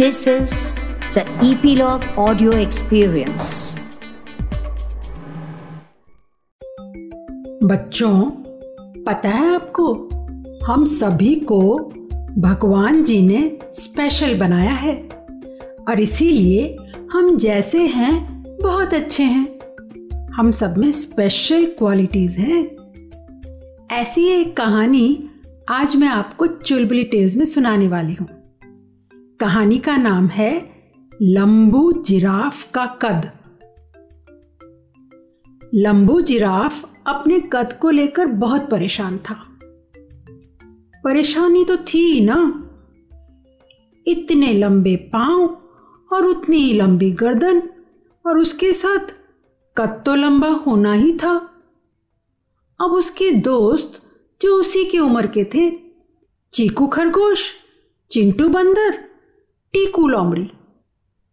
This is the Epilogue Audio Experience. बच्चों, पता है आपको? हम सभी को भगवान जी ने स्पेशल बनाया है। और इसीलिए हम जैसे हैं, बहुत अच्छे हैं। हम सब में स्पेशल क्वालिटीज हैं। ऐसी एक कहानी आज मैं आपको चुलबुली टेल्स में सुनाने वाली हूँ। कहानी का नाम है लंबू जिराफ का कद। लंबू जिराफ अपने कद को लेकर बहुत परेशान था। परेशानी तो थी ना। इतने लंबे पाँव और उतनी ही लंबी गर्दन और उसके साथ कद तो लंबा होना ही था। अब उसके दोस्त, जो उसी की उम्र के थे, चीकू खरगोश, चिंटू बंदर टीकू लोमड़ी।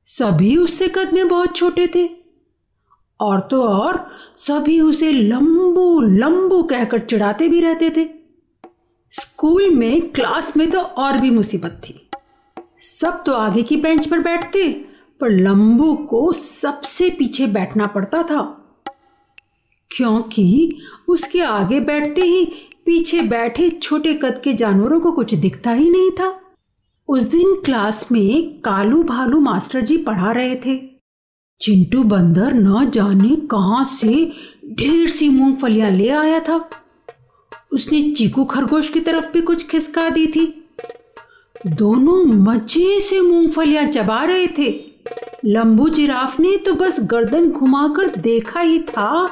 सभी उससे कद में बहुत छोटे थे। और तो और सभी उसे लंबू लंबू कहकर चिढ़ाते भी रहते थे। स्कूल में, क्लास में तो और भी मुसीबत थी। सब तो आगे की बेंच पर बैठते, पर लंबू को सबसे पीछे बैठना पड़ता था। क्योंकि उसके आगे बैठते ही पीछे बैठे छोटे कद के जानवरों को कुछ दिखता ही नहीं था। उस दिन क्लास में कालू भालू मास्टर जी पढ़ा रहे थे। चिंटू बंदर न जाने कहाँ से ढेर सी मूंगफलियाँ ले आया था। उसने चीकू खरगोश की तरफ़ भी कुछ खिसका दी थी। दोनों मज़े से मूंगफलियाँ चबा रहे थे। लंबू जिराफ ने तो बस गर्दन घुमाकर देखा ही था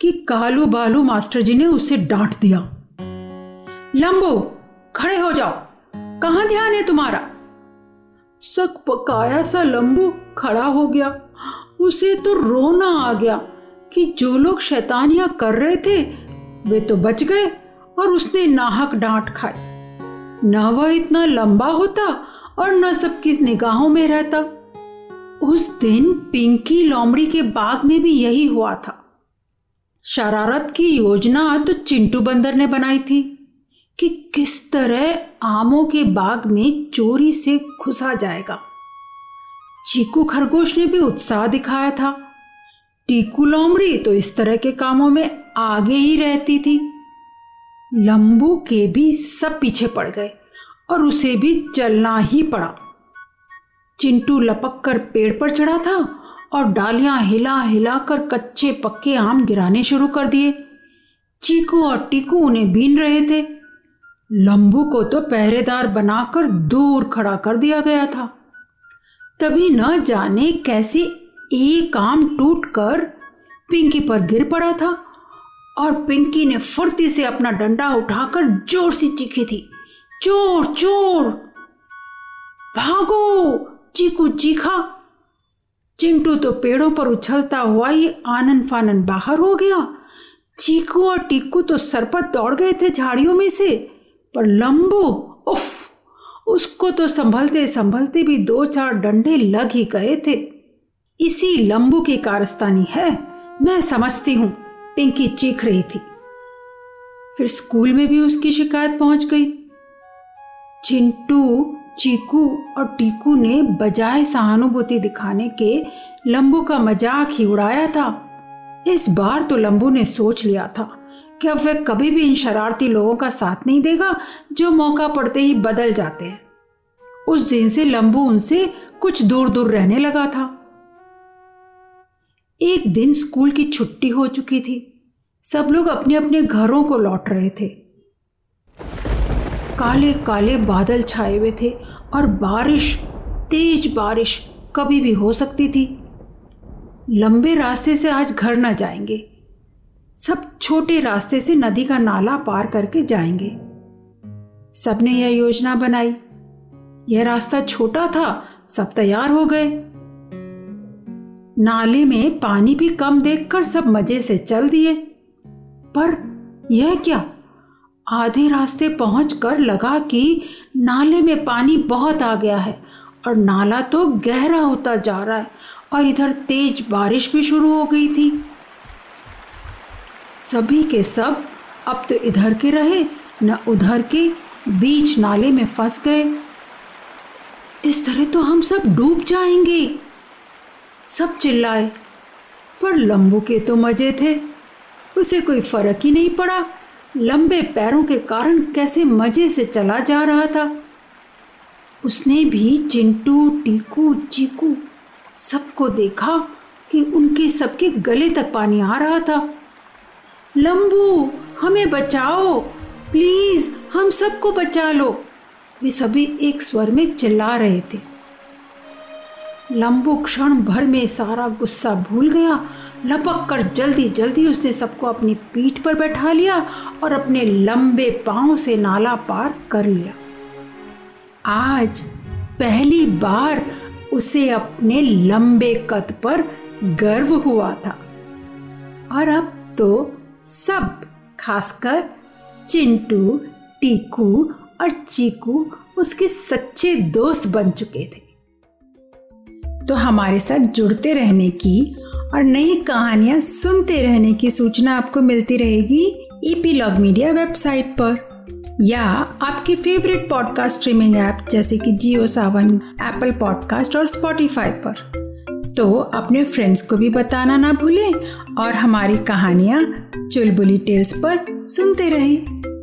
कि कालू बालू मास्टर जी ने उसे डांट दिया। लंबू, खड़े हो जाओ। कहाँ ध्यान है तुम्हारा? सक पकाया सा लंबू खड़ा हो गया। उसे तो रोना आ गया कि जो लोग शैतानियाँ कर रहे थे, वे तो बच गए और उसने नाहक डांट खाई। न वह इतना लंबा होता और न सबकी निगाहों में रहता। उस दिन पिंकी लोमड़ी के बाग में भी यही हुआ था। शरारत की योजना तो चिंटू बंदर ने बनाई थी। कि किस तरह आमों के बाग में चोरी से घुसा जाएगा। चीकू खरगोश ने भी उत्साह दिखाया था। टीकू लोमड़ी तो इस तरह के कामों में आगे ही रहती थी। लंबू के भी सब पीछे पड़ गए और उसे भी चलना ही पड़ा। चिंटू लपक कर पेड़ पर चढ़ा था और डालियाँ हिला हिला कर कच्चे पक्के आम गिराने शुरू कर दिए। चीकू और टीकू उन्हें बीन रहे थे। लंबू को तो पहरेदार बनाकर दूर खड़ा कर दिया गया था। तभी न जाने कैसे एक आम टूटकर पिंकी पर गिर पड़ा था और पिंकी ने फुर्ती से अपना डंडा उठाकर ज़ोर से चीखी थी। चोर चोर! भागो! चीकू चीखा। चिंटू तो पेड़ों पर उछलता हुआ ही आनंद फानन बाहर हो गया। चीकू और टीकू तो सर पर दौड़ गए थे झाड़ियों में से। पर लंबू, उफ, उसको तो संभलते संभलते भी दो चार डंडे लग ही गए थे। इसी लंबू की कारस्तानी है, मैं समझती हूँ, पिंकी चीख रही थी। फिर स्कूल में भी उसकी शिकायत पहुँच गई। चिंटू, चीकू और टीकू ने बजाय सहानुभूति दिखाने के लंबू का मज़ाक ही उड़ाया था। इस बार तो लंबू ने सोच लिया था। कि अब वह कभी भी इन शरारती लोगों का साथ नहीं देगा, जो मौका पड़ते ही बदल जाते हैं। उस दिन से लंबू उनसे कुछ दूर दूर रहने लगा था। एक दिन स्कूल की छुट्टी हो चुकी थी। सब लोग अपने अपने घरों को लौट रहे थे। काले काले बादल छाए हुए थे और बारिश, तेज बारिश कभी भी हो सकती थी। लंबे रास्ते से आज घर न जाएँगे। सब छोटे रास्ते से नदी का नाला पार करके जाएँगे। सबने यह योजना बनाई। यह रास्ता छोटा था, सब तैयार हो गए। नाले में पानी भी कम देखकर सब मज़े से चल दिए। पर यह क्या? आधे रास्ते पहुंचकर लगा कि नाले में पानी बहुत आ गया है और नाला तो गहरा होता जा रहा है और इधर तेज बारिश भी शुरू हो गई थी। सभी के सब अब तो इधर के रहे, न उधर के बीच नाले में फंस गए। इस तरह तो हम सब डूब जाएँगे। सब चिल्लाए, पर लंबू के तो मज़े थे। उसे कोई फ़र्क ही नहीं पड़ा, लंबे पैरों के कारण कैसे मज़े से चला जा रहा था। उसने भी चिंटू, टीकू, चीकू सबको देखा कि उनके सबके गले तक पानी आ रहा था। लंबू, हमें बचाओ। प्लीज़, हम सबको बचा लो। वे सभी एक स्वर में चिल्ला रहे थे। लंबू क्षण भर में सारा गुस्सा भूल गया। लपक कर जल्दी जल्दी उसने सबको अपनी पीठ पर बैठा लिया और अपने लंबे पाँव से नाला पार कर लिया। आज पहली बार उसे अपने लंबे कद पर गर्व हुआ था। और अब तो सब, खासकर चिंटू, टीकू और चीकू उसके सच्चे दोस्त बन चुके थे। तो हमारे साथ जुड़ते रहने की और नई कहानियाँ सुनते रहने की सूचना आपको मिलती रहेगी ईपीलॉग मीडिया वेबसाइट पर, या आपके फेवरेट पॉडकास्ट स्ट्रीमिंग ऐप जैसे कि जियो सावन एप्पल पॉडकास्ट और स्पॉटिफाई पर। तो अपने फ्रेंड्स को भी बताना ना भूलें और हमारी कहानियाँ चुलबुली टेल्स पर सुनते रहें।